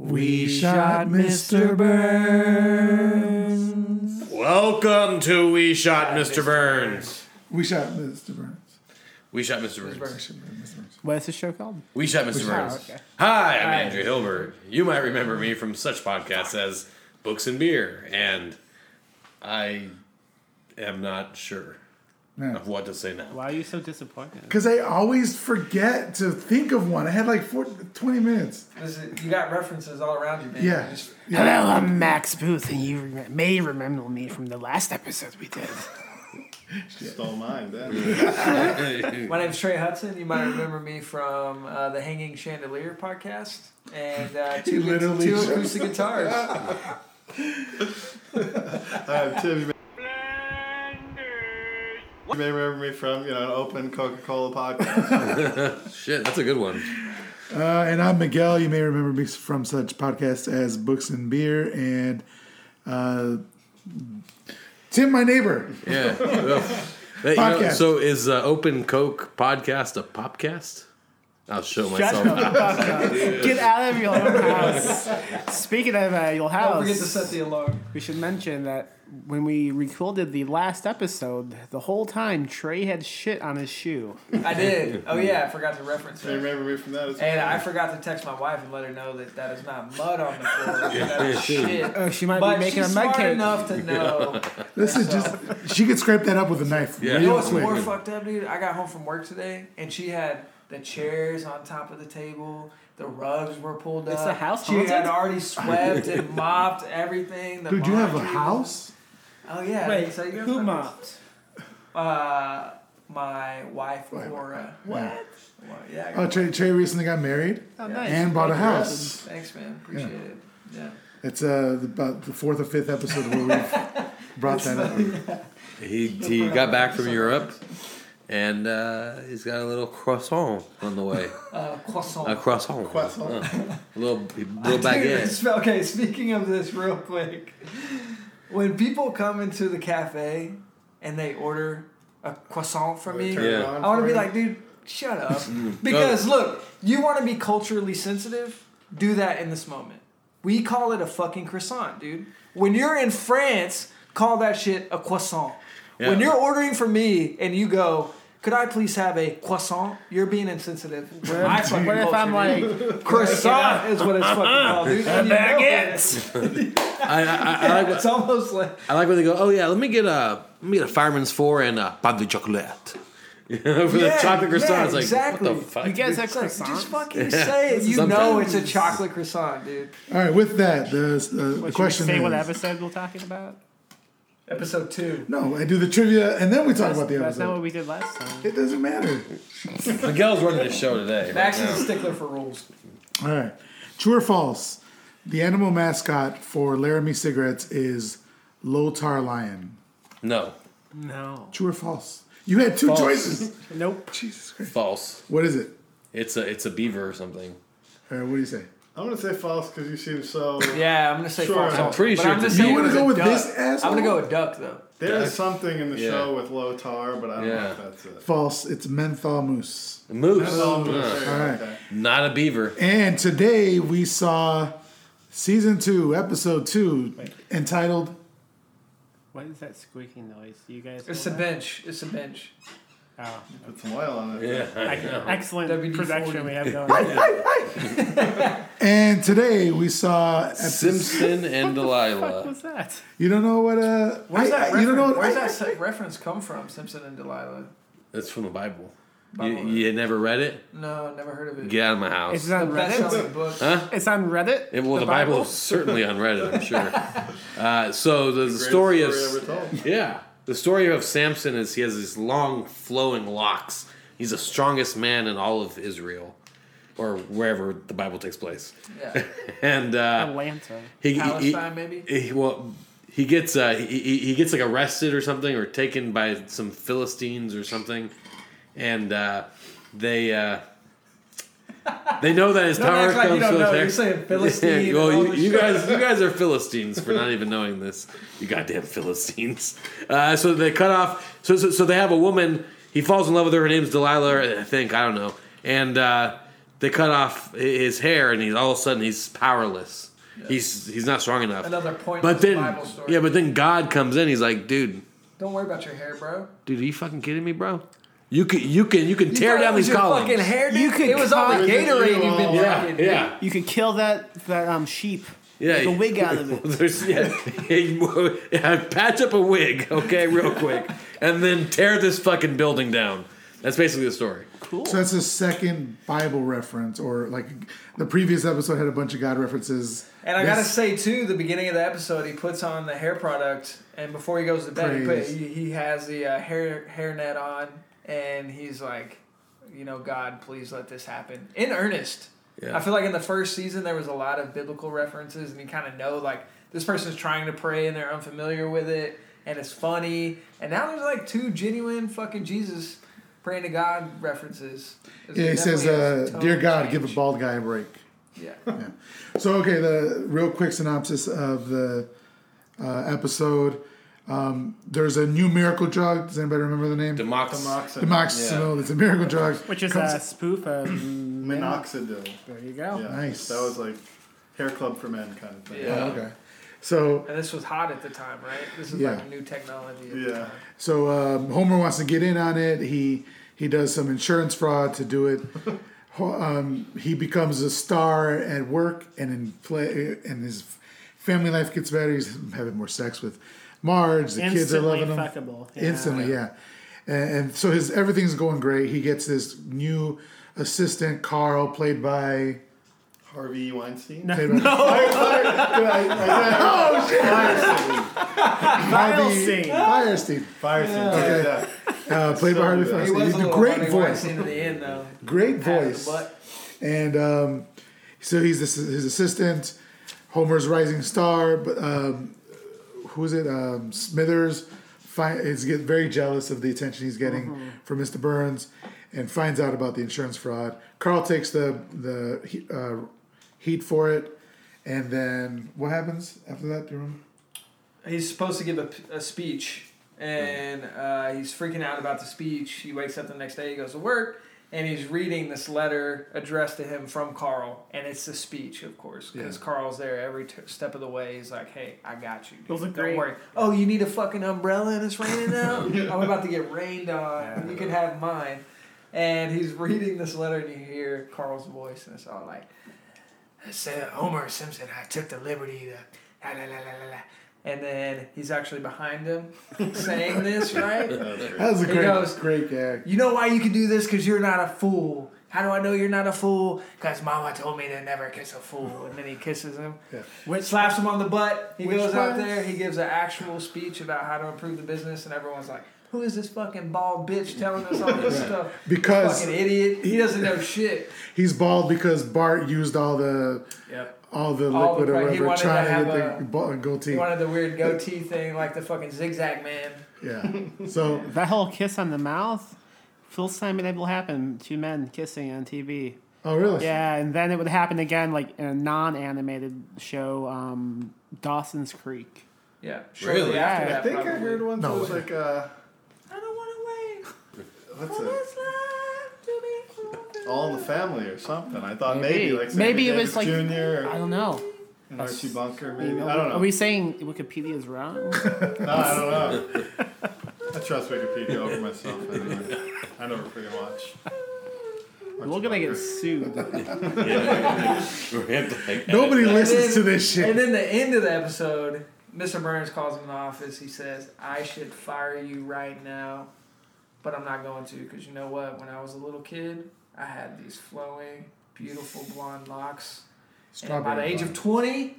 We shot Mr. Burns. Welcome to We Shot Mr. Burns. We shot Mr. Burns. We shot Mr. Burns. We shot Mr. Burns. What is this show called? We shot Mr. Burns. okay. Hi, I'm Andrew Hilbert. You might remember me from such podcasts as Books and Beer, and I am not sure Yeah. of what to say now. Why are you so disappointed? Because I always forget to think of one. I had like four, 20 minutes. This is- you got references all around you, man. Yeah. You just- Hello, I'm Max Booth, and you rem- may remember me from the last episode we did. Stole mine then. my name's Trey Hudson. You might remember me from uh, the Hanging Chandelier podcast and uh, two, literally two acoustic guitars. Hi, I'm Tim. You may- remember me from, you know, an open Coca-Cola podcast. Shit, that's a good one. Uh, and I'm Miguel. You may remember me from such podcasts as Books and Beer and uh, Tim, my neighbor. Yeah. Well, but, you know, Podcast. so is uh, Open Coke podcast a popcast? I'll show myself. Get out of your own house. Speaking of uh, your house, Don't forget to set the alarm. we should mention that when we recorded the last episode, the whole time Trey had shit on his shoe. I did. Oh yeah, I forgot to reference You it. remember me from that as well. And I forgot to text my wife and let her know that that is not mud on the floor. that is shit. Oh, she might But be making she's a mud smart cake. enough to know. Listen, just she could scrape that up with a knife. Yeah. You know real what's quick. more fucked up, dude? I got home from work today, and she had the chairs on top of the table. The rugs were pulled Is up. the house She had haunted? already swept and mopped everything. The Dude, you have a house? Oh yeah. Wait, So you who mopped? Uh, my wife Laura. What? Well, yeah. I Oh, Trey, Trey recently got married Oh, Yeah. nice. and bought a house. Thanks, man. Appreciate it. Yeah. It's uh, about the fourth or fifth episode where we've brought that up. He, he got back from Europe, and uh, he's got a little croissant on the way. Uh, croissant. A croissant. Croissant. Uh, a little, little baguette. it's- okay, speaking of this, real quick, when people come into the cafe and they order a croissant from me, Yeah. I want to be like, dude, shut up. Because look, you want to be culturally sensitive, do that in this moment. We call it a fucking croissant, dude. When you're in France, call that shit a croissant. When you're ordering from me and you go, could I please have a croissant? You're being insensitive. What My if, fucking what if I'm like, croissant is what it's fucking called, dude. And you know it. I, I, I, like, It's almost like I like when they go, oh yeah, let me get a let me get a fireman's four and a pain de chocolate. You know, for the Yeah, chocolate croissant, yeah, it's like exactly. what the fuck? you guys have croissants? just fucking say it. You Sometimes. know it's a chocolate croissant, dude. All right, with that, the, the, What, the question say is, what episode we're talking about? Episode two. no, I do the trivia and then we talk That's, about the episode. that's not what we did last time. It doesn't matter. Miguel's running the show today. Max right is a stickler for rules. All right, true or false? The animal mascot for Laramie cigarettes is Lotar Lion. No, No. True or false? You had two False. choices. Nope. Jesus Christ. false. What is it? It's a it's a beaver or something. All right, what do you say? I'm going to say false because you seem so. Yeah, I'm gonna say Sure. false. I'm also, pretty but sure I'm it's just a saying You wanna it was go a with duck. this asshole? I'm gonna go with duck though. There's something in the Yeah. show with low tar, but I don't know Yeah. if that's it. False. It's menthol moose. A moose. That's all I'm gonna Uh, say. All right. Okay. not a beaver. And today we saw season two, episode two, entitled What is that squeaking noise? You guys. It's hear a that? bench. It's a bench. Oh. Put some oil on it. Yeah, I know. Excellent WD-40. production we have going. And today we saw episode, Simpson and Delilah. What Delilah. was that? You don't know what uh Where's I- that? I- you don't know reference- Where's I- that se- reference come from? Simpson and Delilah. That's from the Bible. You, Bible. you never read it? No, never heard of it. Get out of my house. it The on Reddit? Huh? It's on Reddit. Yeah, well, the, Bible is certainly on Reddit, I'm sure. Uh, so the, the Greatest story of ever told. yeah, the story of Samson is he has these long flowing locks. He's the strongest man in all of Israel, or wherever the Bible takes place. Yeah. And uh, Atlanta. he, he, maybe. he he- well he gets uh, he, he he gets like arrested or something or taken by some Philistines or something, and uh, they. They know that his Don't tower act like you comes don't know. You're saying Philistine and well, you, you guys, you guys are Philistines for not even knowing this. You goddamn Philistines. Uh, so they cut off. So, so so they have a woman. He falls in love with her. Her name's Delilah, I think. I don't know. And uh, they cut off his hair, and he's all of a sudden he's powerless. He's he's not strong enough. Another pointless but then Bible story. yeah, but then God comes in. He's like, dude, Don't worry about your hair, bro. dude, are you fucking kidding me, bro? You can you can you can You tear thought it down was these your columns. Fucking hair, dude? You could it was all the cut- Gatorade you've been yeah, drinking. dude. yeah. You could kill that that um sheep. Yeah, Make a wig out of it. There's, yeah, yeah, patch up a wig, okay, real quick, and then tear this fucking building down. That's basically the story. Cool. So that's the second Bible reference, or like the previous episode had a bunch of God references. And I gotta say too, the beginning of the episode, he puts on the hair product, and before he goes to bed, he, put, he, he has the uh, hair hairnet on, and he's like, you know, God, please let this happen in earnest. Yeah. I feel like in the first season there was a lot of biblical references, and you kind of know like this person's trying to pray and they're unfamiliar with it, and it's funny. And now there's like two genuine fucking Jesus praying to God references. It's Yeah, he says, uh, "Dear God, give a bald guy a break." Yeah. So okay, the real quick synopsis of the uh, episode. Um, there's a new miracle drug. Does anybody remember the name? Demox. Demoxin. Demoxycyl. It's a miracle drug. Which is Comes- a spoof of. Minoxidil. There you go. Yeah. Nice. That was like hair club for men kind of thing. Yeah. Oh, okay. So And this was hot at the time, right? This is Yeah. like new technology. At the Yeah. time. So um, Homer wants to get in on it. He he does some insurance fraud to do it. Um, he becomes a star at work and in play, and his family life gets better. He's having more sex with Marge. The kids are loving him fuckable. Yeah. instantly. Yeah, and, and so his everything's going great. He gets this new assistant, Carl, played by. Harvey Weinstein. Played by oh shit! Harvey Fierstein. Fierstein. Fierstein. Yeah. Uh, played by Harvey He He Fierstein. He's a a great voice. Weinstein the end, though. Great Pat in the voice. And um, so he's this, his assistant, Homer's rising star. But um, who's it? Um, Smithers is get very jealous of the attention he's getting from Mr. Burns, and finds out about the insurance fraud. Carl takes the the uh, heat for it, and then what happens after that? Do you remember? He's supposed to give a, a speech, and uh, he's freaking out about the speech. He wakes up the next day, he goes to work, and he's reading this letter addressed to him from Carl, and it's the speech, of course, because Yeah. Carl's there every t- step of the way. He's like, "Hey, I got you. dude. Don't great. worry. Oh, you need a fucking umbrella and it's raining out. I'm about to get rained on. You can have mine." And he's reading this letter, and you hear Carl's voice, and it's all like, said Homer Simpson, I took the liberty to la la la la la la. And then he's actually behind him saying this, right? That was great. That was a great, goes- great gag. You know why you can do this? Because you're not a fool. How do I know you're not a fool? Because mama told me to never kiss a fool. And then he kisses him. Yeah. Which slaps him on the butt. He goes out there. He gives an actual speech about how to improve the business. And everyone's like, who is this fucking bald bitch telling us all this stuff? Because fucking idiot. He doesn't know shit. he's bald because Bart used all the Yep. all the All the liquid or whatever, wanted to trying to, have get the a- bo- goatee. He wanted the weird goatee thing like the fucking zigzag man. Yeah. So That whole kiss on the mouth, first time it ever happened. Two men kissing on TV. oh really? Yeah, and then it would happen again, like in a non-animated show, um, Dawson's Creek. Yeah. Really? Yeah. I think I probably. heard one that No was way. like uh, I don't want to wait what's it? this life to be All in the Family or something. I thought Maybe. maybe, like Maybe Sammy it was like- Jr. I don't know. an Archie Bunker. Maybe You I don't know. Are we saying Wikipedia is wrong? No, I don't know. I trust Wikipedia over myself. Anyway. I never freaking watch. We're gonna get sued. Nobody listens then- to this shit. And then the end of the episode, Mr. Burns calls him in the office. He says, "I should fire you right now, but I'm not going to because you know what? When I was a little kid, I had these flowing, beautiful blonde locks, and by the age of 20,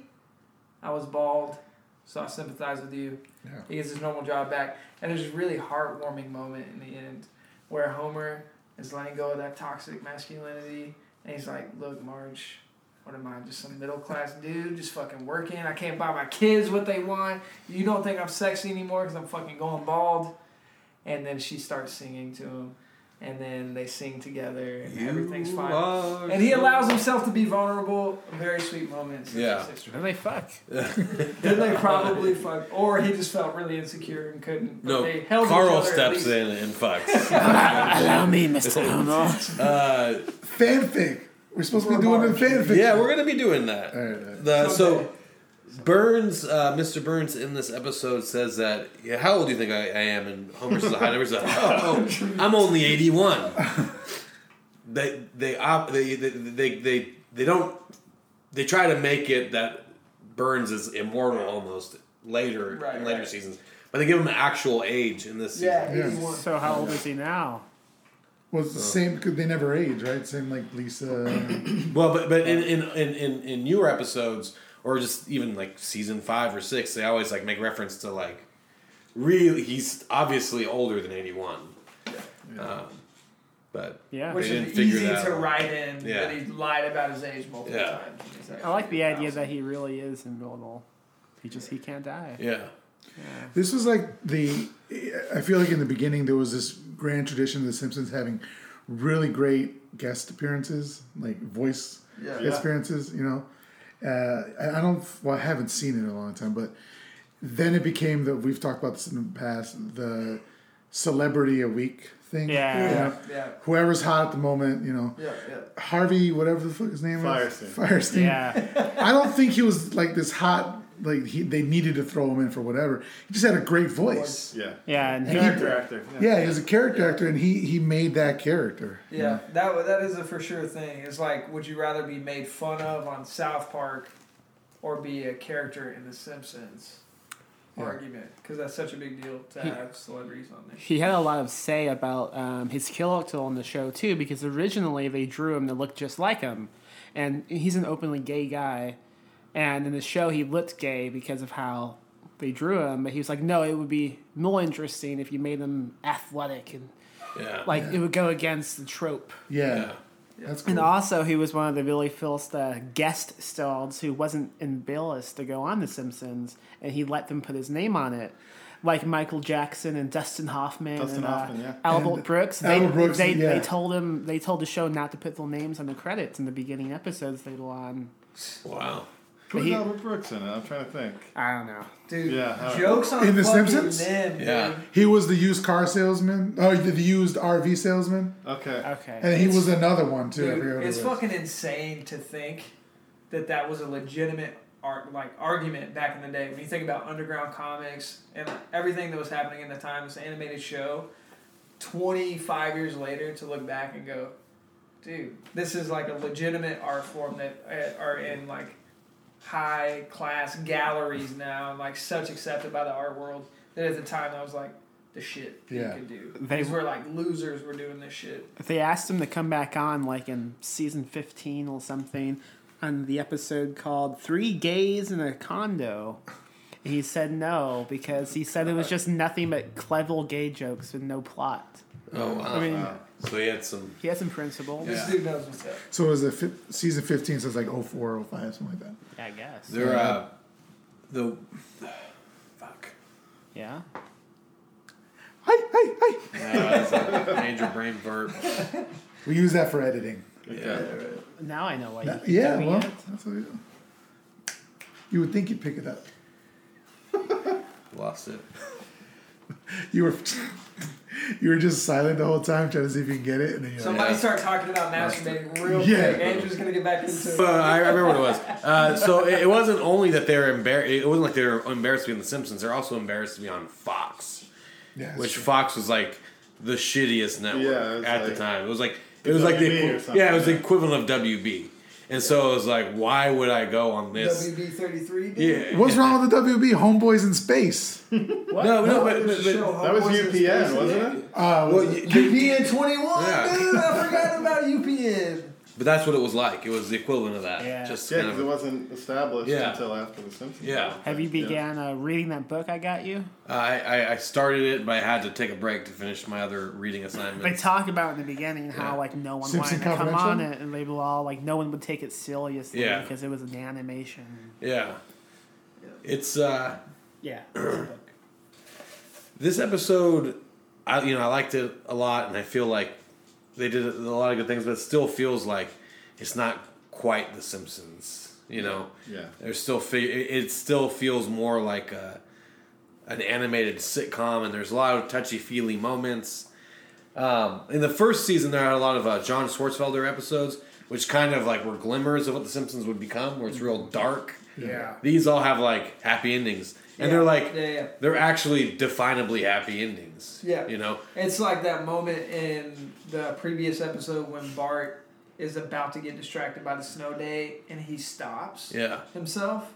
I was bald. So I sympathize with you." Yeah. He gets his normal job back, and there's this really heartwarming moment in the end where Homer is letting go of that toxic masculinity, and he's like, "Look, Marge, what am I? Just some middle class dude, just fucking working. I can't buy my kids what they want. You don't think I'm sexy anymore because I'm fucking going bald." And then she starts singing to him, and then they sing together, and everything's fine. And he allows himself to be vulnerable. Very sweet moments. Yeah. Six Then they fuck. Then they probably fuck, or he just felt really insecure and couldn't. But No, they held Carl steps in and fucks. Allow me, Mr. Homer. Uh, Fanfic. We're supposed to be doing the fanfic. Yeah, we're gonna be doing that. All right, all right. The, so Burns, uh, Mr. Burns, in this episode says that, yeah, how old do you think I, I am? And Homer says, "High number." He's like, oh, oh, I'm only 81. they they op- they they they they they don't they try to make it that Burns is immortal almost later Right, in later right. seasons, but they give him an actual age in this season. Yeah, Yeah. So how old is he now? Well, it's the same because they never age, right? Same like Lisa. Well, but but in in, in, in in newer episodes or just even like season five or six, they always like make reference to like really he's obviously older than eighty one. Um, but Yeah. Which is didn't figure easy to out. write in Yeah. that he lied about his age multiple Yeah. times. I like the idea that he really is immortal. He just he can't die. yeah, This was like the. I feel like in the beginning there was this grand tradition of The Simpsons having really great guest appearances, like voice Yeah. Yeah. appearances. You know, uh, I I don't. Well, I haven't seen it in a long time, but then it became that we've talked about this in the past. The celebrity a week thing. Yeah. You know, Yeah, Whoever's hot at the moment, you know. yeah, yeah. Harvey, whatever the fuck his name Fierstein. is. Fierstein. Yeah. I don't think he was like this hot. Like he, they needed to throw him in for whatever. He just had a great voice. Yeah. Yeah, and he, Character actor. Yeah, he was a character actor, and he he made that character. Yeah, that that is a for sure thing. It's like, would you rather be made fun of on South Park, or be a character in The Simpsons? Yeah. Argument, because that's such a big deal to have celebrities on there. he had a lot of say about um, his character on the show too, because originally they drew him to look just like him, and he's an openly gay guy, and in the show he looked gay because of how they drew him. But he was like, no, it would be more interesting if you made him athletic and yeah, like it would go against the trope. Yeah, yeah. that's And also, he was one of the really first uh, guest stars who wasn't embarrassed to go on The Simpsons, and he let them put his name on it. Like Michael Jackson and Dustin Hoffman Dustin and Hoffman, uh, yeah. Albert And Brooks. They, Albert Brooks, they, yeah. they told him they told the show not to put their names on the credits in the beginning episodes they were on. Wow. Who's he- Albert Brooks in it? I'm trying to think. I don't know. Dude, Yeah, how- jokes on In The Simpsons? them, Yeah. dude. He was the used car salesman. Oh, the the used RV salesman, Okay. Okay. and he It's- was another one too. Dude, forget what it it's was. fucking insane to think that that was a legitimate art like argument back in the day. When you think about underground comics and everything that was happening in the time, this animated show, twenty five years later to look back and go, dude, this is like a legitimate art form that uh, are in like high class galleries now and like such accepted by the art world that at the time I was like the shit that Yeah. you could do. They- These were like losers were doing this shit. They asked him to come back on like in season 15 or something on the episode called Three Gays in a Condo. And he said no because he said it was just nothing but clever gay jokes with no plot. Oh wow. I mean, Wow. So he had some. he had some principle. This Yeah. dude knows what's up. So it was a fi- season fifteen, so it's like 04, 05, something like that. I guess. They're uh, the. Fuck. Yeah. Hi, hi, hi. Yeah, that's a major brain burp. We use that for editing. Yeah. Now I know why you That- keep yeah, doing well, it. that's what we do. You would think you'd pick it up. Lost it. You were, you were just silent the whole time, trying to see if you can get it, and then you're like, Somebody Yeah. start talking about masturbating real Yeah. quick. Andrew's gonna get back into But it. I remember what it was. Uh, so it, it wasn't only that they're embarrassed. It wasn't like they were embarrassed to be on The Simpsons. They're also embarrassed to be on Fox, yeah, which true. Fox was like the shittiest network Yeah, it was at the time. It was like it was like the WB or equi- something, yeah, it was the equivalent of WB. And so it was like, why would I go on this? WB thirty three. Yeah. What's wrong with the WB? Homeboys in space. Uh, No, no, but, but, but That was UPN, wasn't it? Uh, was y- it- UPN twenty one, Yeah. dude. I forgot about UPN. But that's what it was like. It was the equivalent of that. Yeah. Just Yeah, because it wasn't established Yeah. until after The Simpsons. Yeah. Have you Yeah. began uh, reading that book I got you? I, I I started it, but I had to take a break to finish my other reading assignment. They assignments. talked about in the beginning how Yeah. like no one Simpson wanted to come on it, and they were all like no one would take it seriously Yeah. because it was an animation. Yeah. It's uh Yeah. this episode I you know I liked it a lot and I feel like they did a lot of good things but it still feels like it's not quite the Simpsons you know Yeah. there's still fe- it it still feels more like a, an animated sitcom and there's a lot of touchy feely moments um, in the first season there are a lot of uh, John Swartzwelder episodes which kind of like were glimmers of what The Simpsons would become, where it's real dark. Yeah. These all have like happy endings, and they're like yeah, yeah. they're actually definably happy endings. Yeah. you know. It's like that moment in the previous episode when Bart is about to get distracted by the snow day and he stops Yeah, himself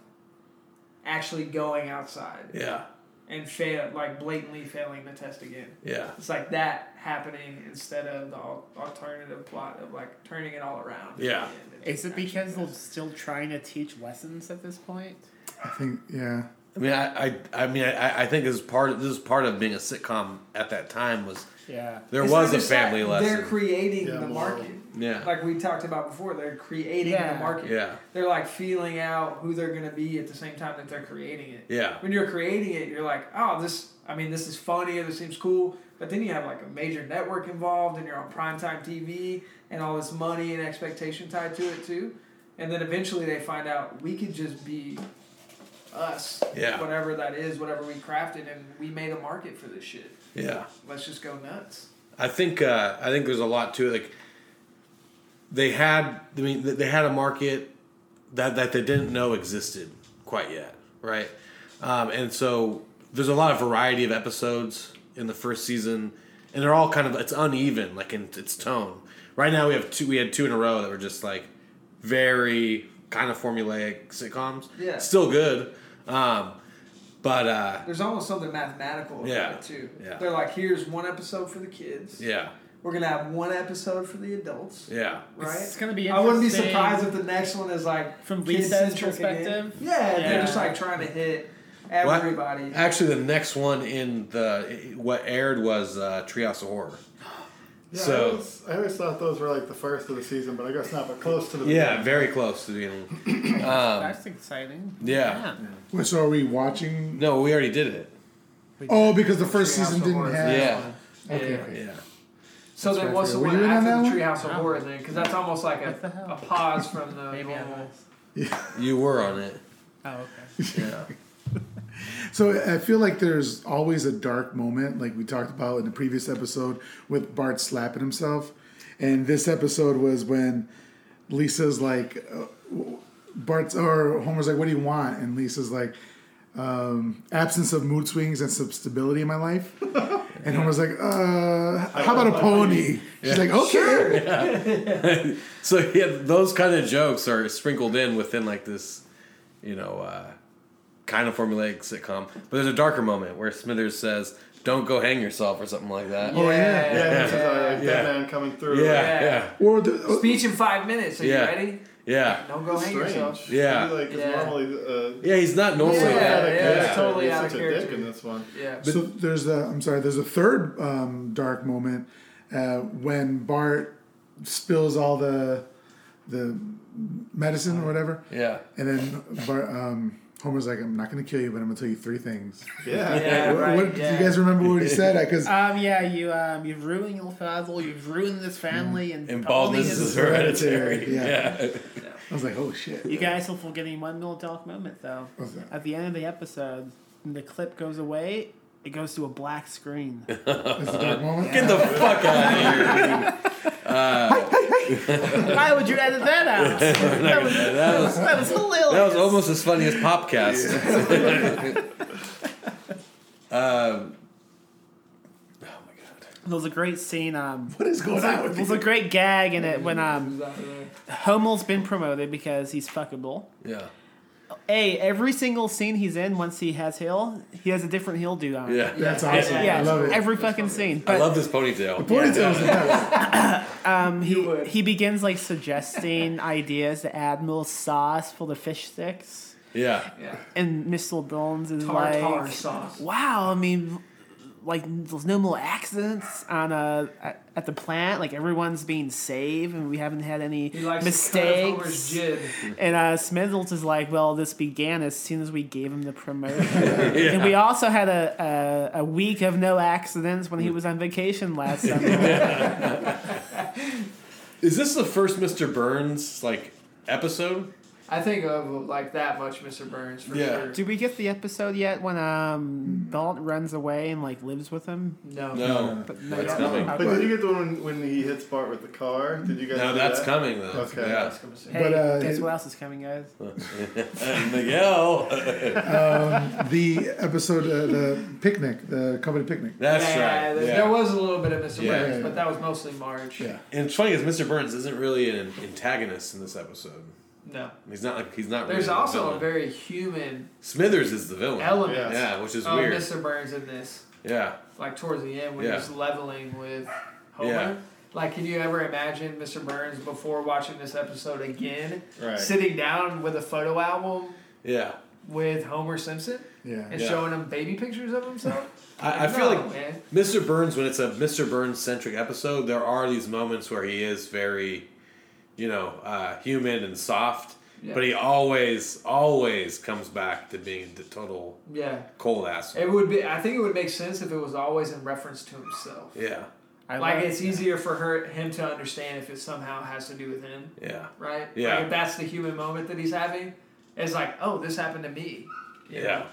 actually going outside yeah, and fail like blatantly failing the test again. yeah, It's like that happening instead of the alternative plot of like turning it all around. Yeah. Is it because they're still trying to teach lessons at this point? I think yeah. I mean, I, I, I mean, I, I think this is part of this is part of being a sitcom at that time was Yeah. there It's was a just that, family They're creating Yeah, the moral. market. Yeah, Like we talked about before, they're creating Yeah. the market. yeah, They're like feeling out who they're gonna be at the same time that they're creating it. yeah, When you're creating it, you're like, oh, this. I mean, this is funny or this seems cool. But then you have like a major network involved, and you're on primetime TV, and all this money and expectation tied to it too. And then eventually they find out we could just be us, Yeah. whatever that is, whatever we crafted, and we made a market for this shit. yeah. Let's just go nuts. I think uh, I think there's a lot to it. Like they had, I mean, they had a market that that they didn't know existed quite yet, right? Um, and so there's a lot of variety of episodes in the first season, and they're all kind of it's uneven, like in its tone. Right now we have two. We had two in a row that were just like very kind of formulaic sitcoms. Yeah. still good. Um, but uh, There's almost something mathematical about Yeah. it too. Yeah. They're like, here's one episode for the kids. yeah, We're gonna have one episode for the adults. yeah, Right. It's gonna be I wouldn't be surprised if the next one is like From kid-centric Lisa's again. perspective. Yeah, they're just like trying to hit Well, everybody. Actually, the next one in the what aired was uh, Treehouse of Horror. Yeah, So- I, always, I always thought those were like the first of the season, but I guess not. But close to the Yeah, beginning. very close to the beginning. Um, That's exciting. yeah. Wait, so are we watching? No, we already did it. Oh, because the first season didn't have. Yeah, Okay. Yeah. okay. yeah, so That's then, right, what's the were one you in on after that the one? Treehouse of No. Horror then? Because that's almost like a, a pause from the Maybe I normal. was. you were on it. Oh, okay. Yeah, So I feel like there's always a dark moment, like we talked about in the previous episode with Bart slapping himself, and this episode was when Lisa's like, uh, Bart's or Homer's like, "What do you want?" and Lisa's like, um, "Absence of mood swings and some stability in my life." And Homer's like, uh, "How about a pony?" She's like, "Okay." so yeah, those kind of jokes are sprinkled in within like this, you know, uh, kind of formulaic sitcom. But there's a darker moment where Smithers says, "Don't go hang yourself" or something like that. Oh, yeah. Yeah, this is uh, Yeah. like Yeah. Dead Man coming through. yeah, Yeah. yeah, Or the, Speech in five minutes. Are Yeah. you ready? yeah. Don't go It's hang strange. yourself. Yeah. Maybe, like, 'cause Yeah. normally, uh, Yeah, he's not normally Yeah, that. yeah, Yeah, it's totally he's out of such a dick character. in this one. Yeah. So there's a I'm sorry, there's a third um, dark moment uh, when Bart spills all the the medicine or whatever, yeah. and then Bart, um, Homer's like, "I'm not going to kill you, but I'm going to tell you three things." Yeah. Yeah, What- right. what- yeah. Do you guys remember what he said? Because Um, yeah, you um, you've ruined your father, you've ruined this family, and And baldness is is- hereditary. Yeah. Yeah. I was like, "Oh shit!" You guys are forgetting one little dark moment though. What's that? At the end of the episode, when the clip goes away, it goes to a black screen. That's a dark moment. Get the fuck out of here. Why would you edit that out? that, was, That was that was hilarious. that was almost as funny as Popcast. um, oh my god. There was a great scene. Um, What is going on with there was you? a great gag in it when um, Homer's been promoted because he's fuckable. Yeah. A every single scene he's in, once he has Hill, he has a different Hill dude on. Yeah. That's awesome. Yeah, I love it. every fucking scene. I love this ponytail. Ponytail's the best. um, he would. he begins like suggesting ideas to add more sauce for the fish sticks, Yeah. Yeah. and Mr. Burns is Tartar like, sauce. "Wow, I mean, like there's no more accidents on uh at, at the plant. Like everyone's being saved, and we haven't had any He likes to cut mistakes." jib. And uh, Smithers is like, "Well, this began as soon as we gave him the promotion, and we also had a, a a week of no accidents when he was on vacation last summer." Is this the first Mr. Burns like episode? I think of like that much, Mr. Burns for Yeah. sure. Did we get the episode yet when um Bart runs away and like lives with him? No. No. But no, That's yeah. coming. Okay. But did you get the one when, when he hits Bart with the car? Did you guys? No, do that's that? coming though. Okay. Yeah. That's gonna say- Hey, But, uh, guess it- what else is coming, guys? and Miguel. Um, the episode, uh, the picnic, the company picnic. That's yeah, right. there, Yeah. there was a little bit of Mr. Yeah. Burns, Yeah. but that was mostly Marge. Yeah. And it's funny because Mr. Burns isn't really an antagonist in this episode. No. He's not like he's not. There's really also the a very human Smithers is the villain. element Yeah. Yeah, which is of weird. Mr. Burns in this. Yeah. Like towards the end when Yeah. he's leveling with Homer. Yeah. Like, can you ever imagine Mr. Burns before watching this episode again, Right. sitting down with a photo album Yeah. with Homer Simpson Yeah. and Yeah. showing him baby pictures of himself? I, I feel like man. Mr. Burns, when it's a Mr. Burns centric episode, there are these moments where he is very, you know, uh, human and soft, Yeah. but he always, always comes back to being the total Yeah. cold ass. It would be. I think it would make sense if it was always in reference to himself. Yeah, I like love- it's easier for her him to understand if it somehow has to do with him, yeah, right? Yeah. Like if that's the human moment that he's having, it's like, oh, this happened to me. you know?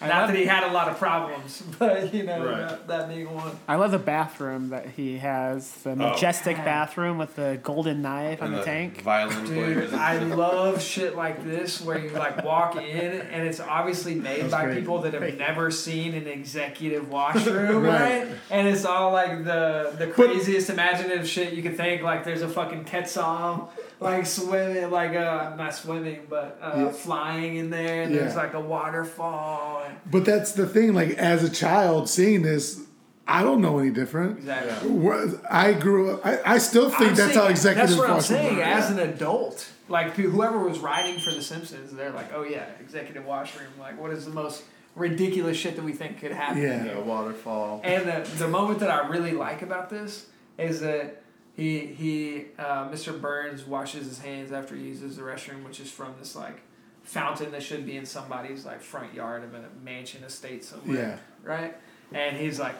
Yeah. I Not love- that he had a lot of problems, but you know Right. that, that being one. I love the bathroom that he has, the oh. majestic God. bathroom with the golden knife on And the tank. violin players. Dude, I love shit like this where you like walk in and it's obviously made by great. people that have never seen an executive washroom, Right. right? And it's all like the the craziest imaginative shit you could think. Like there's a fucking Quetzal like swimming, like uh not swimming, but uh, Yeah. flying in there. And there's like a waterfall. And, But that's the thing. Like as a child seeing this, I don't know any different. exactly. I grew up. I, I still think I'm that's saying- how executive That's what I'm washroom saying. work. As an adult, like whoever was writing for The Simpsons, they're like, "Oh yeah, executive washroom. Like, what is the most ridiculous shit that we think could happen?" Yeah. Yeah, waterfall. And the the moment that I really like about this is that he he uh, Mr. Burns washes his hands after he uses the restroom, which is from this like fountain that should be in somebody's like front yard of a mansion estate somewhere Yeah. right? And he's like,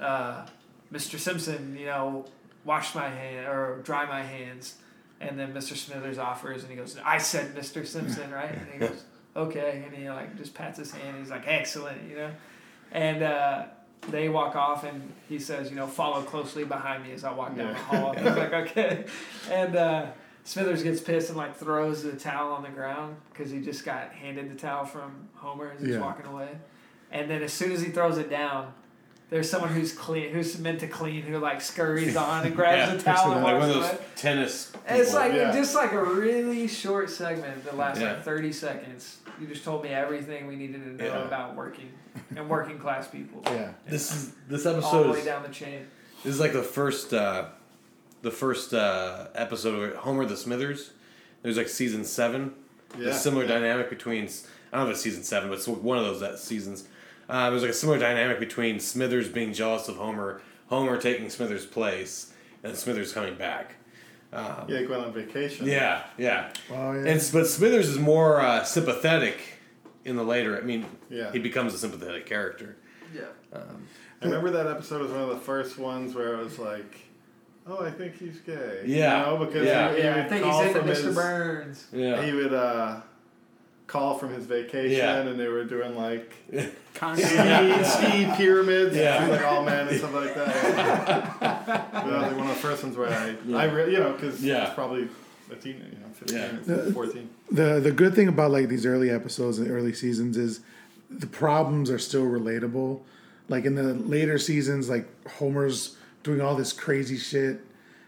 uh, Mr. Simpson, you know, wash my hand or dry my hands. And then Mr. Smithers offers, and he goes, I said Mr. Simpson, right? And he goes, okay. And he like just pats his hand. He's like, excellent, you know. And uh, they walk off, and he says, you know, follow closely behind me as I walk down the hall. And he's like, okay. And uh, Smithers gets pissed and like throws the towel on the ground because he just got handed the towel from Homer as he's Yeah. walking away. And then as soon as he throws it down, there's someone who's clean, who's meant to clean, who like scurries on and grabs Yeah. the towel and like walks one of away. tennis. And it's like Yeah. just like a really short segment that lasts Yeah. like 30 seconds. You just told me everything we needed to know Yeah. about working and working class people. Yeah. this is this episode All the episode way is down the chain. This is like the first, uh, the first uh, episode where Homer the Smithers. There's like season seven. Yeah. There's a similar dynamic between. I don't know if it's season seven, but it's one of those that seasons. Uh, there's like a similar dynamic between Smithers being jealous of Homer, Homer taking Smithers' place, and Smithers coming back. Um, Yeah, going on vacation. yeah, yeah. Oh yeah. And but Smithers is more uh, sympathetic in the later. I mean, Yeah. he becomes a sympathetic character. Yeah. I remember that episode was one of the first ones where it was like, oh, I think he's gay. Yeah. You know, because Yeah. he, he Yeah, I would think call he's into Mr. his, Burns. Yeah. He would uh, call from his vacation, Yeah. and they were doing like Con- ski, ski pyramids. Yeah. Yeah. Like oh, all men and stuff like that. but that like one of the first ones where I, I really, you know, because Yeah. it's probably a teen, you know, 15, Yeah. or 14. the the good thing about like these early episodes and early seasons is the problems are still relatable. Like in the later seasons, like Homer's doing all this crazy shit,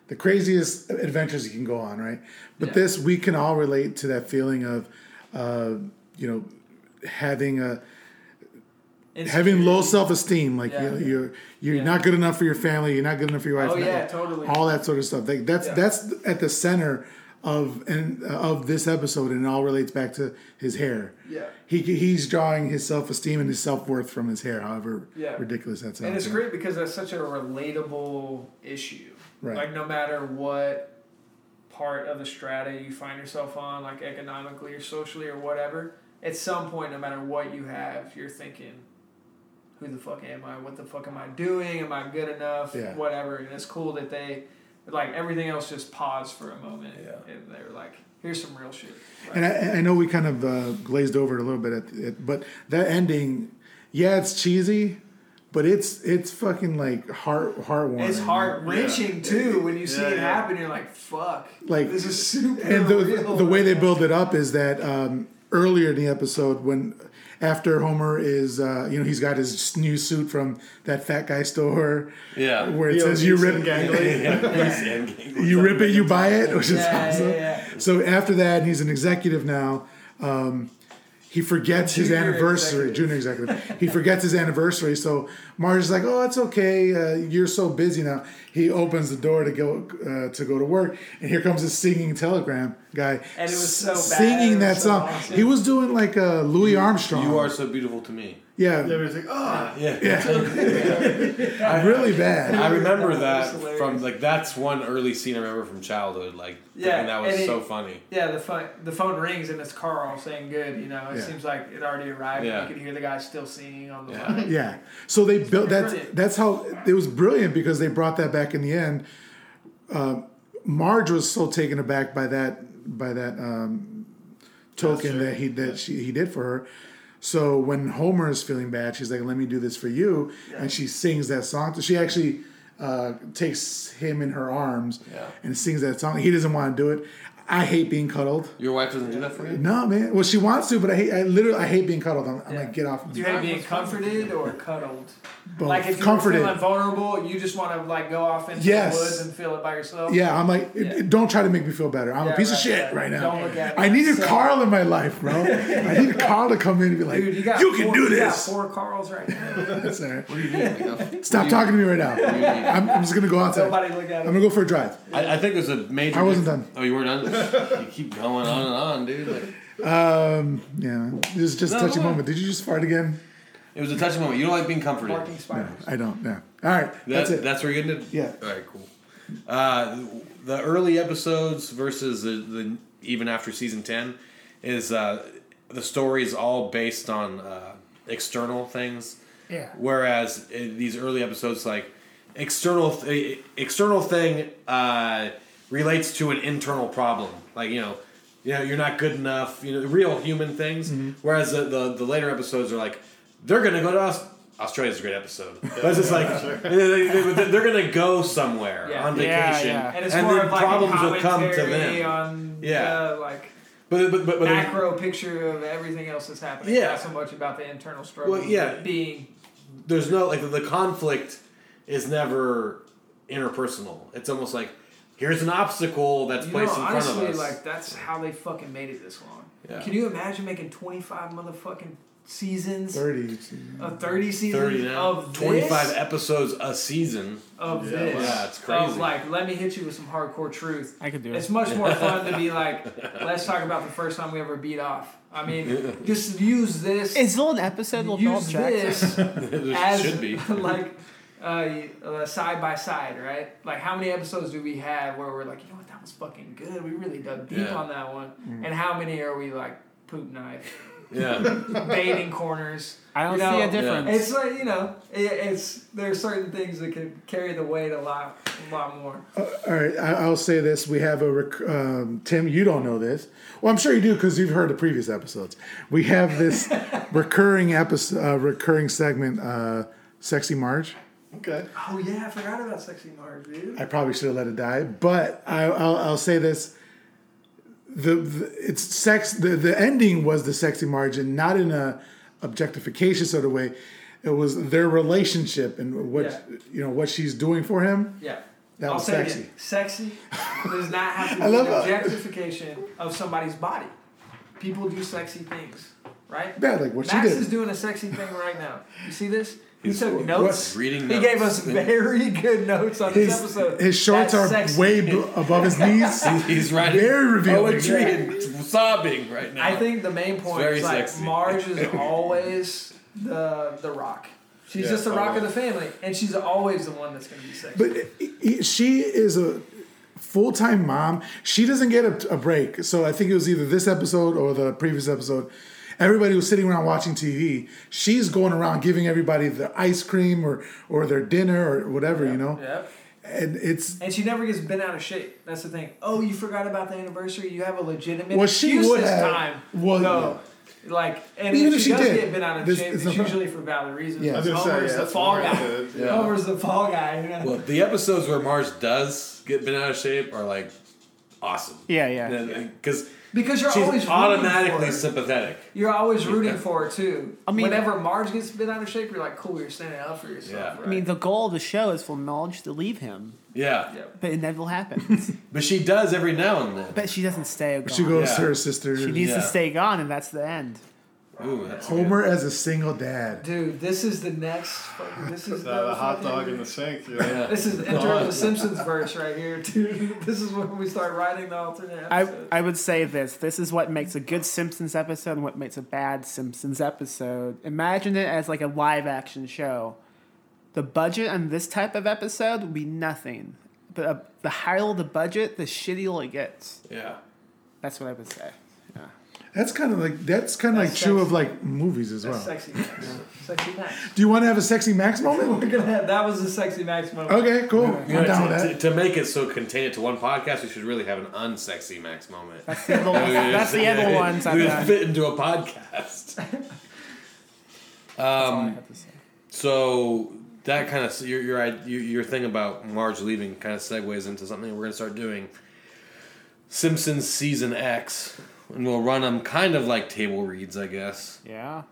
the craziest adventures he can go on, right? But Yeah. this we can all relate to that feeling of, uh, you know, having a having low self esteem, like Yeah. you, you're you're Yeah. not good enough for your family, you're not good enough for your wife, Oh, yeah, totally. all that sort of stuff. Like that's that's at the center of and uh, of this episode, and it all relates back to his hair. Yeah. He he's drawing his self esteem and his self worth from his hair, however Yeah. ridiculous that sounds. And it's great because that's such a relatable issue. Right. Like no matter what part of the strata you find yourself on, like economically or socially or whatever, at some point, no matter what you have, you're thinking, "Who the fuck am I? What the fuck am I doing? Am I good enough? Yeah. Whatever." And it's cool that they Like everything else just paused for a moment, Yeah. and they were like, "Here's some real shit." And I, I know we kind of uh, glazed over it a little bit, at, at, but that ending, yeah, it's cheesy, but it's it's fucking like heart heartwarming. It's heart wrenching too when you see Yeah, it yeah. happen. You're like, "Fuck!" Like- this is super And the real. the way they build it up is that um, earlier in the episode when after Homer is uh, you know he's got his new suit from that fat guy store Yeah. where it Yo, says you Jason rip Gangly. you rip it you buy it which is Yeah, awesome. yeah, yeah. So after that, and he's an executive now. Um, he forgets his anniversary. executive. Junior executive. he forgets his anniversary. So Marge is like, "Oh, it's okay. Uh, you're so busy now." He opens the door to go uh, to go to work, and here comes this singing telegram guy. And it was so bad. singing was that so song. awesome. He was doing like uh, Louis Armstrong. You are so beautiful to me. Yeah, Yeah, it's like, oh, Yeah. yeah, really bad. I remember That that from like that's one early scene I remember from childhood. Like, Yeah, and that was and it- so funny. Yeah, the phone the phone rings and it's Carl saying good. You know, it Yeah. seems like it already arrived. Yeah. You can hear the guy still singing on the Yeah. line. Yeah. So they built that's brilliant. that's how it was brilliant because they brought that back in the end. Uh, Marge was so taken aback by that by that um, token that he that she he did for her. So when Homer is feeling bad, she's like, "Let me do this for you," and she sings that song. So she actually uh, takes him in her arms Yeah. and sings that song. He doesn't want to do it. I hate being cuddled. Your wife doesn't do that for you? No, man. Well, she wants to, but I hate. I literally I hate being cuddled. I'm, I'm like, get off. Do you hate being comforted or cuddled? Both. Like if you're comforted. feeling vulnerable, you just want to like go off into Yes. the woods and feel it by yourself. Yeah, I'm like, Yeah. don't try to make me feel better. I'm Yeah, a piece of shit right. right, now. Don't look at I needed So- Carl in my life, bro. I needed Carl to come in and be like, Dude, you got you can four, do you got this. four Carls right now. That's all right. What do you mean? Like, Stop talking to me right now. What do you mean? I'm, I'm just gonna go outside. Nobody look at I'm gonna go for a drive. I, I think was a major. I wasn't dif- done. Oh, you weren't done. you keep going on and on, dude. Like, Um, yeah, this is just a No, touchy go moment. Did you just fart again? It was a touching moment. You don't like being comforted. Barking spiders. I don't. Yeah. All right, That- that's it. That's where you're getting it. Yeah. All right. Cool. Uh, the early episodes versus the, the even after season ten is uh, the story is all based on uh, external things. Yeah. Whereas in these early episodes, like external th- external thing uh, relates to an internal problem. Like you know, you know, you're not good enough. You know, real human things. Mm-hmm. Whereas the, the the later episodes are like they're gonna go to us. Australia's a great episode. But it's just like they, are gonna go somewhere Yeah. on Yeah, vacation, yeah. And it's and more then of like problems a will come to commentary them. on Yeah. uh, like But but but, but macro picture of everything else that's happening. Yeah. Not so much about the internal struggle. Well, yeah. being there's no like the conflict is never interpersonal. It's almost like here's an obstacle that's you know, placed in front honestly, of us. like that's how they fucking made it this long. Yeah. Can you imagine making twenty five motherfucking seasons Thirty. of thirty seasons 30 now, of this? 25 episodes a season. of Yeah, this. yeah, it's crazy. Of like, let me hit you with some hardcore truth. I could do it. It's much more fun to be like, let's talk about the first time we ever beat off. I mean, just use this. Is there an episode with Philip use this as should be. like uh, uh, side by side, right? Like how many episodes do we have where we're like, you know what, that was fucking good. We really dug deep Yeah. on that one. And how many are we like poop knife, Yeah. baiting corners? I don't You see know, a difference. It's like you know, it, it's there's certain things that can carry the weight a lot, a lot more. All right, I, I'll say this: we have a rec- um, Tim. You don't know this. Well, I'm sure you do because you've heard the previous episodes. We have this recurring episode, uh, recurring segment, uh, "Sexy Marge." Okay. Oh yeah, I forgot about sexy Marge, dude. I probably should have let it die, but I, I'll, I'll say this: the, the it's sex. The, the ending was the sexy margin, not in a objectification sort of way. It was their relationship and what Yeah. you know what she's doing for him. Yeah. That I'll was say sexy. again. Sexy does not have to be an that. objectification of somebody's body. People do sexy things, right? Yeah, like what Max she is doing a sexy thing right now. You see this? He He's- took notes. Reading He notes. gave us very good notes on this episode. his shorts That's are sexy. way b- above his knees. He's writing Very revealing. poetry and sobbing right now. I think the main point very is like sexy. Marge is always the the rock. She's Yeah, just the rock of the family, and she's always the one that's going to be sexy. But i- i- she is a full time mom. She doesn't get a, a break. So I think it was either this episode or the previous episode. Everybody was sitting around watching TV. She's going around giving everybody the ice cream or or their dinner or whatever, you know. Yep. and it's And she never gets bent out of shape. That's the thing. Oh, you forgot about the anniversary. You have a legitimate Well, she excuse would this have- time. well, no. Like, and Even if if she, she does did, get bent out of this- shape, it's it's, usually for valid reasons. Yeah. I say, yeah, the fall guy. Yeah. Homer's the fall guy. you know? Well, the episodes where Marge does get bent out of shape are like awesome. Yeah, yeah. Because Because you're she's always rooting automatically for her. sympathetic. You're always rooting for her too. I mean- whenever Marge gets bent out of shape, you're like, cool, you're standing up for yourself. Yeah. Right? I mean, the goal of the show is for Marge to leave him, Yeah. yeah. but it never happens. But she does every now and then. but she doesn't stay gone. she goes Yeah. to her sister. She needs Yeah. to stay gone, and that's the end. Ooh, that's Homer as a single dad. Dude, this is the next. This is The, the hot fucking- dog in the sink. You know? good. Yeah. This is the intro of the Simpsons verse right here, dude. This is when we start writing the alternate I, episodes. I would say this. This is what makes a good Simpsons episode and what makes a bad Simpsons episode. Imagine it as like a live action show. The budget on this type of episode would be nothing. But uh, the higher the budget, the shittier it gets. Yeah. That's what I would say. Yeah. That's kind of like that's kind of like That's true of like movies as That's well. sexy Max. Sexy Max. Do you want to have a sexy Max moment? We're gonna have that was a sexy Max moment. Okay, cool. You know, I'm down to, with that. to make it so contain it to one podcast, we should really have an unsexy Max moment. That's the other, that's the other ones We would fit into a podcast. That's all I Um, have to say. so that kind of your your your your thing about Marge leaving kind of segues into something we're gonna start doing. Simpsons season X, and we'll run them kind of like table reads, I guess. Yeah.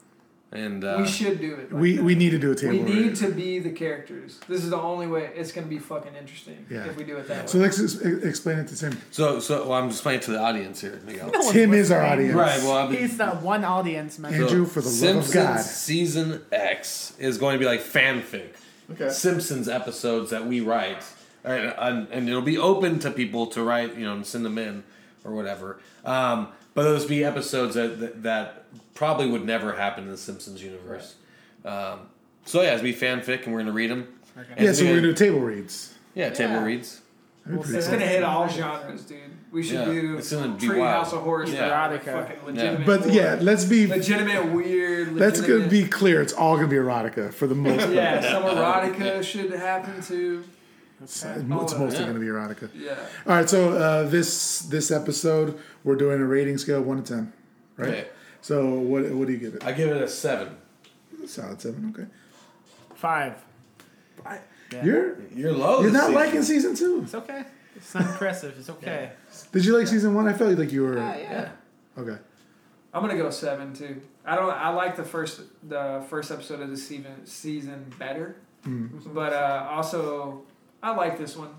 And uh, we should do it. like We that. we need to do a table. we need read. to be the characters. This is the only way it's gonna be fucking interesting Yeah. if we do it that So way. So let's ex- explain it to Tim. so so well, I'm explaining playing to the audience here, Miguel. No Tim is our audience. Right. Well, I'm, He's the one audience member. Andrew, for the love of God. season X is going to be like fanfic. Okay. Simpsons episodes that we write, Alright, and, and it'll be open to people to write, you know, and send them in or whatever. Um, but those be episodes that, that that probably would never happen in the Simpsons universe. Um, so yeah, it's be fanfic, and we're gonna read them. Yeah, so we're gonna do table reads. yeah table Yeah. reads. That'd It's cool. gonna hit all genres, dude. We should Yeah, do it's gonna be Treehouse of Horror Yeah. Erotica. fucking legitimate. But yeah, let's be legitimate weird. let's legitimate- be clear. It's all gonna be erotica for the most. part. Yeah, some erotica should happen too. It's, it's mostly that. gonna be erotica. Yeah. All right, so uh, this this episode we're doing a rating scale of one to ten, right? Okay. So what what do you give it? I give it a seven. Solid seven. Okay. Five. Yeah. You're You're low. you're not season. liking season two. It's okay. It's not impressive. It's okay. Did you like season one? I felt like you were Yeah, yeah. okay. I'm gonna go seven too. I don't. I like the first the first episode of the season season better, Mm. but uh, also I like this one.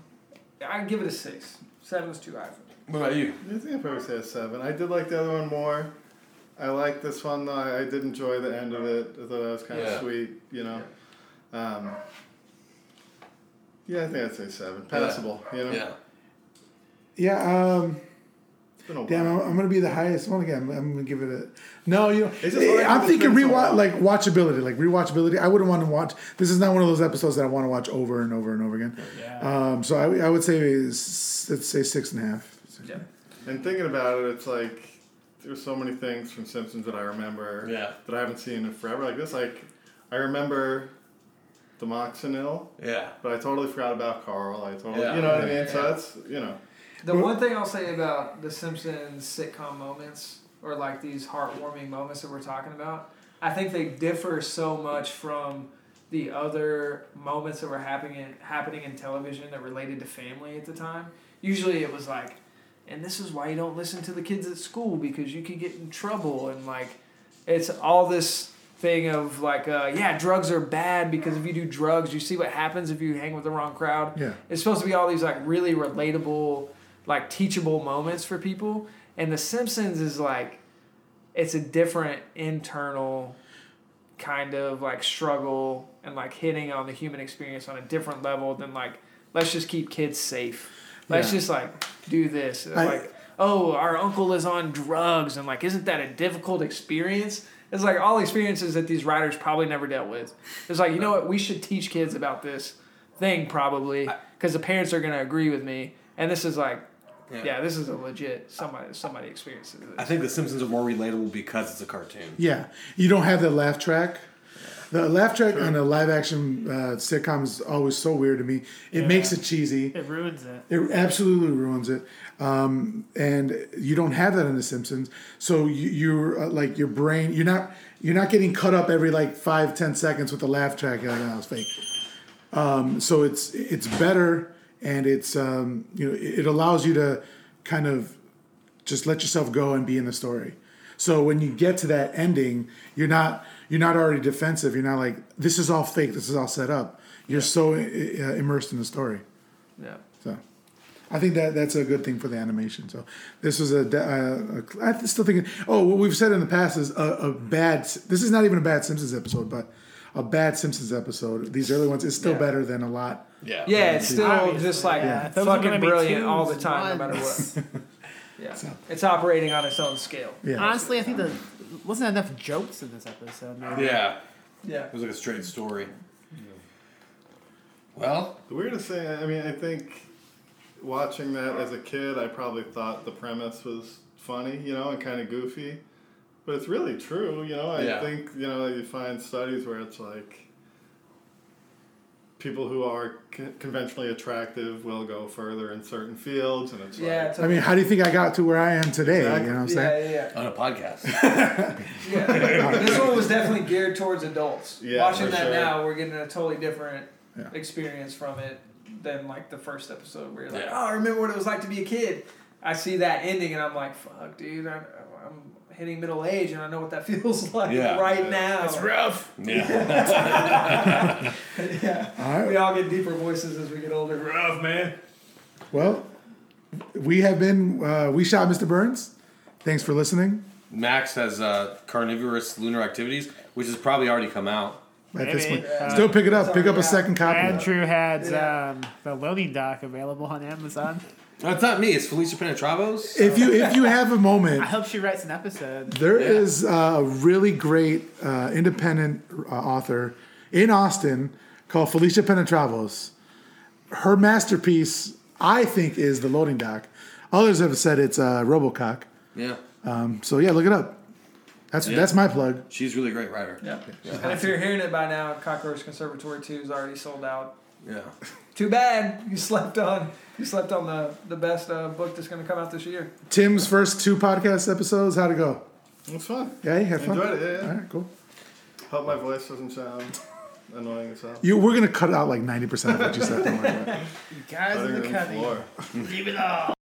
I give it a six. Seven is too high for me. What about you? I think I probably say a seven. I did like the other one more. I like this one though. I, I did enjoy the end of it. I thought that was kind of Yeah. sweet. You know. Um, yeah, I think I'd say seven. Passable. You know. Yeah. Yeah. Um. It's been a Damn. I'm, I'm gonna be the highest one again. I'm, I'm gonna give it a no. You know, It's I'm thinking rewatch someone. like watchability, like rewatchability. I wouldn't want to watch. This is not one of those episodes that I want to watch over and over and over again. Yeah. Um. So I, I would say let's say six and a half. Yeah. And thinking about it, it's like there's so many things from Simpsons that I remember Yeah. that I haven't seen in forever. Like this, like I remember the Moxonil, Yeah. but I totally forgot about Karl. I totally, Yeah. you know what I mean. So Yeah. that's you know, The one thing I'll say about the Simpsons sitcom moments, or like these heartwarming moments that we're talking about, I think they differ so much from the other moments that were happening in, happening in television that related to family at the time. Usually it was like, and this is why you don't listen to the kids at school because you could get in trouble, and like, it's all this thing of like, uh, yeah, drugs are bad because if you do drugs, you see what happens if you hang with the wrong crowd Yeah. it's supposed to be all these like really relatable like teachable moments for people. And the simpsons is like it's a different internal kind of like struggle and like hitting on the human experience on a different level than like let's just keep kids safe. Let's Yeah. just like do this. I- like oh our uncle is on drugs and like isn't that a difficult experience? It's like all experiences that these writers probably never dealt with. It's like you know what? We should teach kids about this thing probably because the parents are going to agree with me. And this is like yeah. this is a legit somebody somebody experiences this. I think The Simpsons are more relatable because it's a cartoon. Yeah. You don't have that laugh track. The laugh track on a live action uh, sitcom is always so weird to me. It Yeah. makes it cheesy. It ruins it. It absolutely ruins it. Um, and you don't have that in The Simpsons. So you, you're uh, like your brain. You're not. You're not getting cut up every like five ten seconds with the laugh track. You're like, oh, it's fake. Um, so it's it's better, and it's um, you know it, allows you to kind of just let yourself go and be in the story. So when you get to that ending, you're not you're not already defensive. You're not like this is all fake. This is all set up. You're so uh, immersed in the story. Yeah. So I think that that's a good thing for the animation. So this was a, uh, a I'm still thinking. Oh, what we've said in the past is a, a bad. This is not even a bad Simpsons episode, but a bad Simpsons episode. These early ones is still Yeah. better than a lot. Yeah. Yeah, it's still Obviously, just like yeah. Uh, if fucking gonna brilliant all the twos, time, no matter what. Yeah, it's operating on its own scale. Yeah. Honestly, I think there wasn't enough jokes in this episode. Maybe. Yeah. Yeah. It was like a straight story. Well, The weirdest thing, I mean, I think watching that as a kid, I probably thought the premise was funny, you know, and kind of goofy. But it's really true, you know. I Yeah. think, you know, you find studies where it's like people who are con- conventionally attractive will go further in certain fields, and it's Yeah. like, It's I mean, how do you think I got to where I am today? Exactly. You know what I'm saying? yeah, yeah, on a podcast. yeah. yeah. this one was definitely geared towards adults. Yeah, Watching that sure. now, we're getting a totally different Yeah. experience from it than like the first episode where you're like, Yeah. oh, I remember what it was like to be a kid. I see that ending and I'm like, fuck, dude, I, I'm hitting middle age and I know what that feels like Yeah. right Yeah. now. It's rough. Yeah. yeah. All right. We all get deeper voices as we get older. Rough, man. Well, we have been. Uh, we shot Mr. Burns. Thanks for listening. Max has uh, carnivorous lunar activities, which has probably already come out. At this point, Uh, still pick it up. it's Pick up a second copy. Andrew had um, the loading dock available on Amazon. No, it's not me. It's Felicia Penetravos. If you if you have a moment, I hope she writes an episode. There Yeah. is a really great uh, independent uh, author in Austin called Felicia Penetravos. Her masterpiece, I think, is The Loading Dock. Others have said it's uh, Robocock. Yeah. Um, so yeah, look it up. That's Yeah. that's my plug. She's a really great writer. Yeah. And if you're hearing it by now, Cockroach Conservatory 2 is already sold out. Yeah. Too bad you slept on you slept on the the best uh, book that's going to come out this year. Tim's first two podcast episodes. How'd it go? it's fun. Yeah, you had fun. Enjoyed it, yeah, yeah. All right, cool. Hope my voice doesn't sound annoying as hell. You, we're gonna cut out like ninety percent of what you said. Don't worry about it. You guys Better in the than cutting. floor. Leave it all.